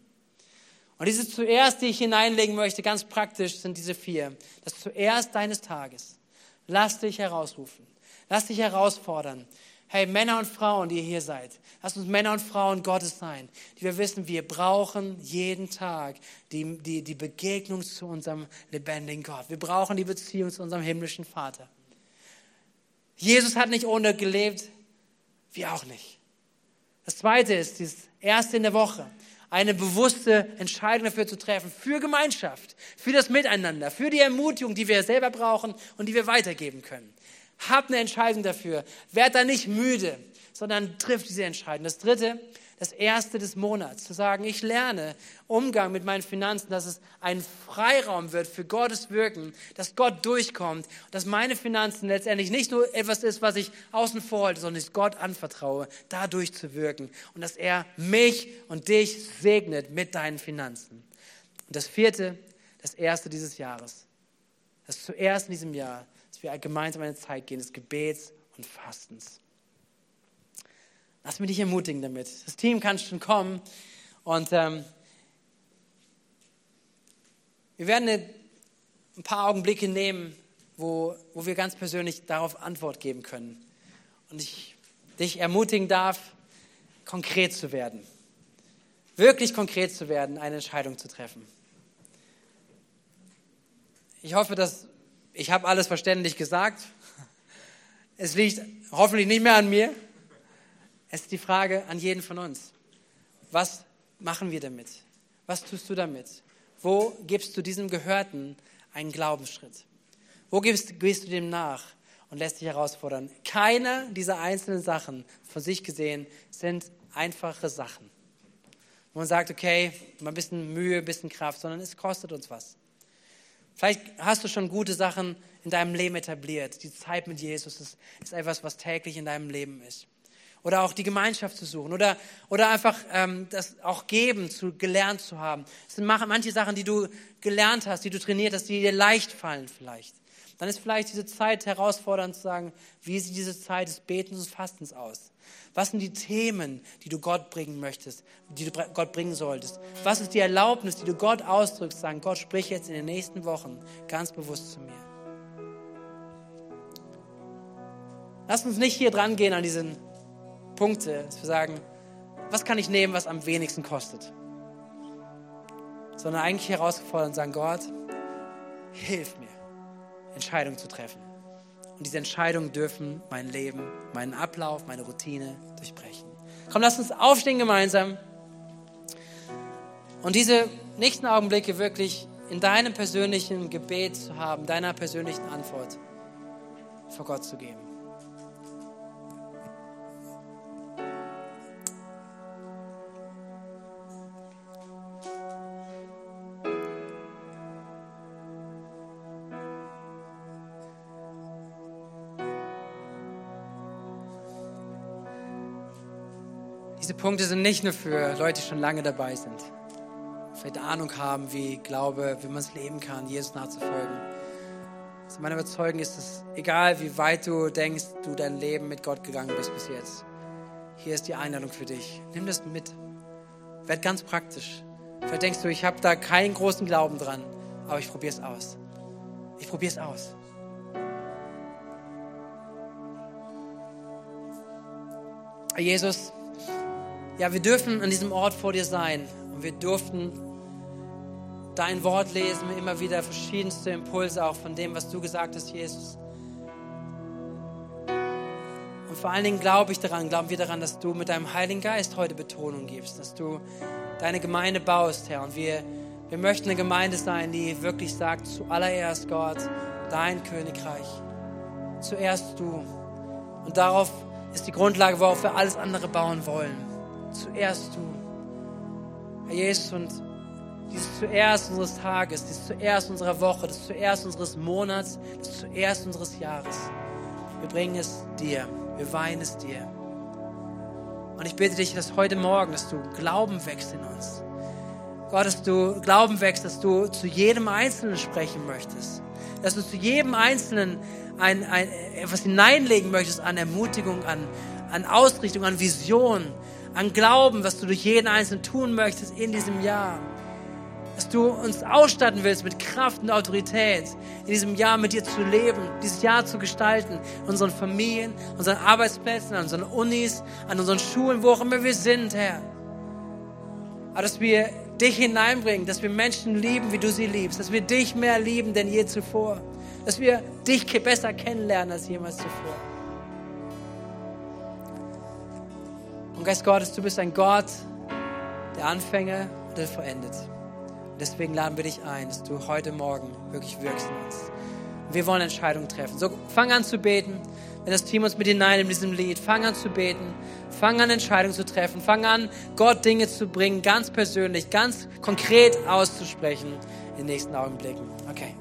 A: Und diese Zuerst, die ich hineinlegen möchte, ganz praktisch, sind diese vier. Das Zuerst deines Tages. Lass dich herausrufen. Lass dich herausfordern. Hey, Männer und Frauen, die ihr hier seid, lasst uns Männer und Frauen Gottes sein, die wir wissen, wir brauchen jeden Tag die, die, die Begegnung zu unserem lebendigen Gott. Wir brauchen die Beziehung zu unserem himmlischen Vater. Jesus hat nicht ohne gelebt, wir auch nicht. Das zweite ist, dieses erste in der Woche, eine bewusste Entscheidung dafür zu treffen, für Gemeinschaft, für das Miteinander, für die Ermutigung, die wir selber brauchen und die wir weitergeben können. Hab eine Entscheidung dafür. Werd da nicht müde, sondern triff diese Entscheidung. Das dritte, das erste des Monats, zu sagen, ich lerne Umgang mit meinen Finanzen, dass es ein Freiraum wird für Gottes Wirken, dass Gott durchkommt, dass meine Finanzen letztendlich nicht nur etwas ist, was ich außen vor halte, sondern ich Gott anvertraue, da durchzuwirken und dass er mich und dich segnet mit deinen Finanzen. Und das vierte, das erste dieses Jahres, das zuerst in diesem Jahr, dass wir gemeinsam eine Zeit gehen des Gebets und Fastens. Lass mich dich ermutigen damit. Das Team kann schon kommen und ähm, wir werden ein paar Augenblicke nehmen, wo, wo wir ganz persönlich darauf Antwort geben können. Und ich dich ermutigen darf, konkret zu werden. Wirklich konkret zu werden, eine Entscheidung zu treffen. Ich hoffe, dass ich habe alles verständlich gesagt. Es liegt hoffentlich nicht mehr an mir. Es ist die Frage an jeden von uns. Was machen wir damit? Was tust du damit? Wo gibst du diesem Gehörten einen Glaubensschritt? Wo gehst, gehst du dem nach und lässt dich herausfordern? Keine dieser einzelnen Sachen von sich gesehen sind einfache Sachen. Wo man sagt, okay, mal ein bisschen Mühe, ein bisschen Kraft, sondern es kostet uns was. Vielleicht hast du schon gute Sachen in deinem Leben etabliert. Die Zeit mit Jesus ist, ist etwas, was täglich in deinem Leben ist. Oder auch die Gemeinschaft zu suchen. Oder, oder einfach ähm, das auch geben, zu, gelernt zu haben. Es sind manche Sachen, die du gelernt hast, die du trainiert hast, die dir leicht fallen vielleicht. Dann ist vielleicht diese Zeit herausfordernd zu sagen, wie sieht diese Zeit des Betens und Fastens aus? Was sind die Themen, die du Gott bringen möchtest, die du Gott bringen solltest? Was ist die Erlaubnis, die du Gott ausdrückst, sagen, Gott, sprich jetzt in den nächsten Wochen ganz bewusst zu mir. Lass uns nicht hier dran gehen an diesen Punkte, dass wir sagen, was kann ich nehmen, was am wenigsten kostet? Sondern eigentlich herausfordern und sagen, Gott, hilf mir, Entscheidungen zu treffen. Und diese Entscheidungen dürfen mein Leben, meinen Ablauf, meine Routine durchbrechen. Komm, lass uns aufstehen gemeinsam und diese nächsten Augenblicke wirklich in deinem persönlichen Gebet zu haben, deiner persönlichen Antwort vor Gott zu geben. Punkte sind nicht nur für Leute, die schon lange dabei sind, vielleicht Ahnung haben, wie Glaube, wie man es leben kann, Jesus nachzufolgen. Also meine Überzeugung ist, dass egal wie weit du denkst, du dein Leben mit Gott gegangen bist bis jetzt, hier ist die Einladung für dich. Nimm das mit. Werd ganz praktisch. Vielleicht denkst du, ich habe da keinen großen Glauben dran, aber ich probiere es aus. Ich probiere es aus. Jesus, ja, wir dürfen an diesem Ort vor dir sein und wir durften dein Wort lesen, immer wieder verschiedenste Impulse auch von dem, was du gesagt hast, Jesus. Und vor allen Dingen glaube ich daran, glauben wir daran, dass du mit deinem Heiligen Geist heute Betonung gibst, dass du deine Gemeinde baust, Herr. Und wir, wir möchten eine Gemeinde sein, die wirklich sagt, zuallererst Gott, dein Königreich. Zuerst du. Und darauf ist die Grundlage, worauf wir alles andere bauen wollen. Zuerst du. Herr Jesus, und dieses zuerst unseres Tages, dieses zuerst unserer Woche, das zuerst unseres Monats, das zuerst unseres Jahres. Wir bringen es dir, wir weihen es dir. Und ich bitte dich, dass heute Morgen, dass du Glauben wächst in uns. Gott, dass du Glauben wächst, dass du zu jedem Einzelnen sprechen möchtest. Dass du zu jedem Einzelnen ein, ein, etwas hineinlegen möchtest an Ermutigung, an, an Ausrichtung, an Vision, an Glauben, was du durch jeden Einzelnen tun möchtest in diesem Jahr. Dass du uns ausstatten willst mit Kraft und Autorität, in diesem Jahr mit dir zu leben, dieses Jahr zu gestalten, unseren Familien, unseren Arbeitsplätzen, an unseren Unis, an unseren Schulen, wo auch immer wir sind, Herr. Aber dass wir dich hineinbringen, dass wir Menschen lieben, wie du sie liebst, dass wir dich mehr lieben denn je zuvor, dass wir dich besser kennenlernen als jemals zuvor. Und Geist Gottes, du bist ein Gott, der Anfänge und der vollendet. Und deswegen laden wir dich ein, dass du heute Morgen wirklich wirkst in uns. Und wir wollen Entscheidungen treffen. So, fang an zu beten. Wenn das Team uns mit hinein in diesem Lied, fang an zu beten. Fang an, Entscheidungen zu treffen. Fang an, Gott Dinge zu bringen, ganz persönlich, ganz konkret auszusprechen in den nächsten Augenblicken. Okay.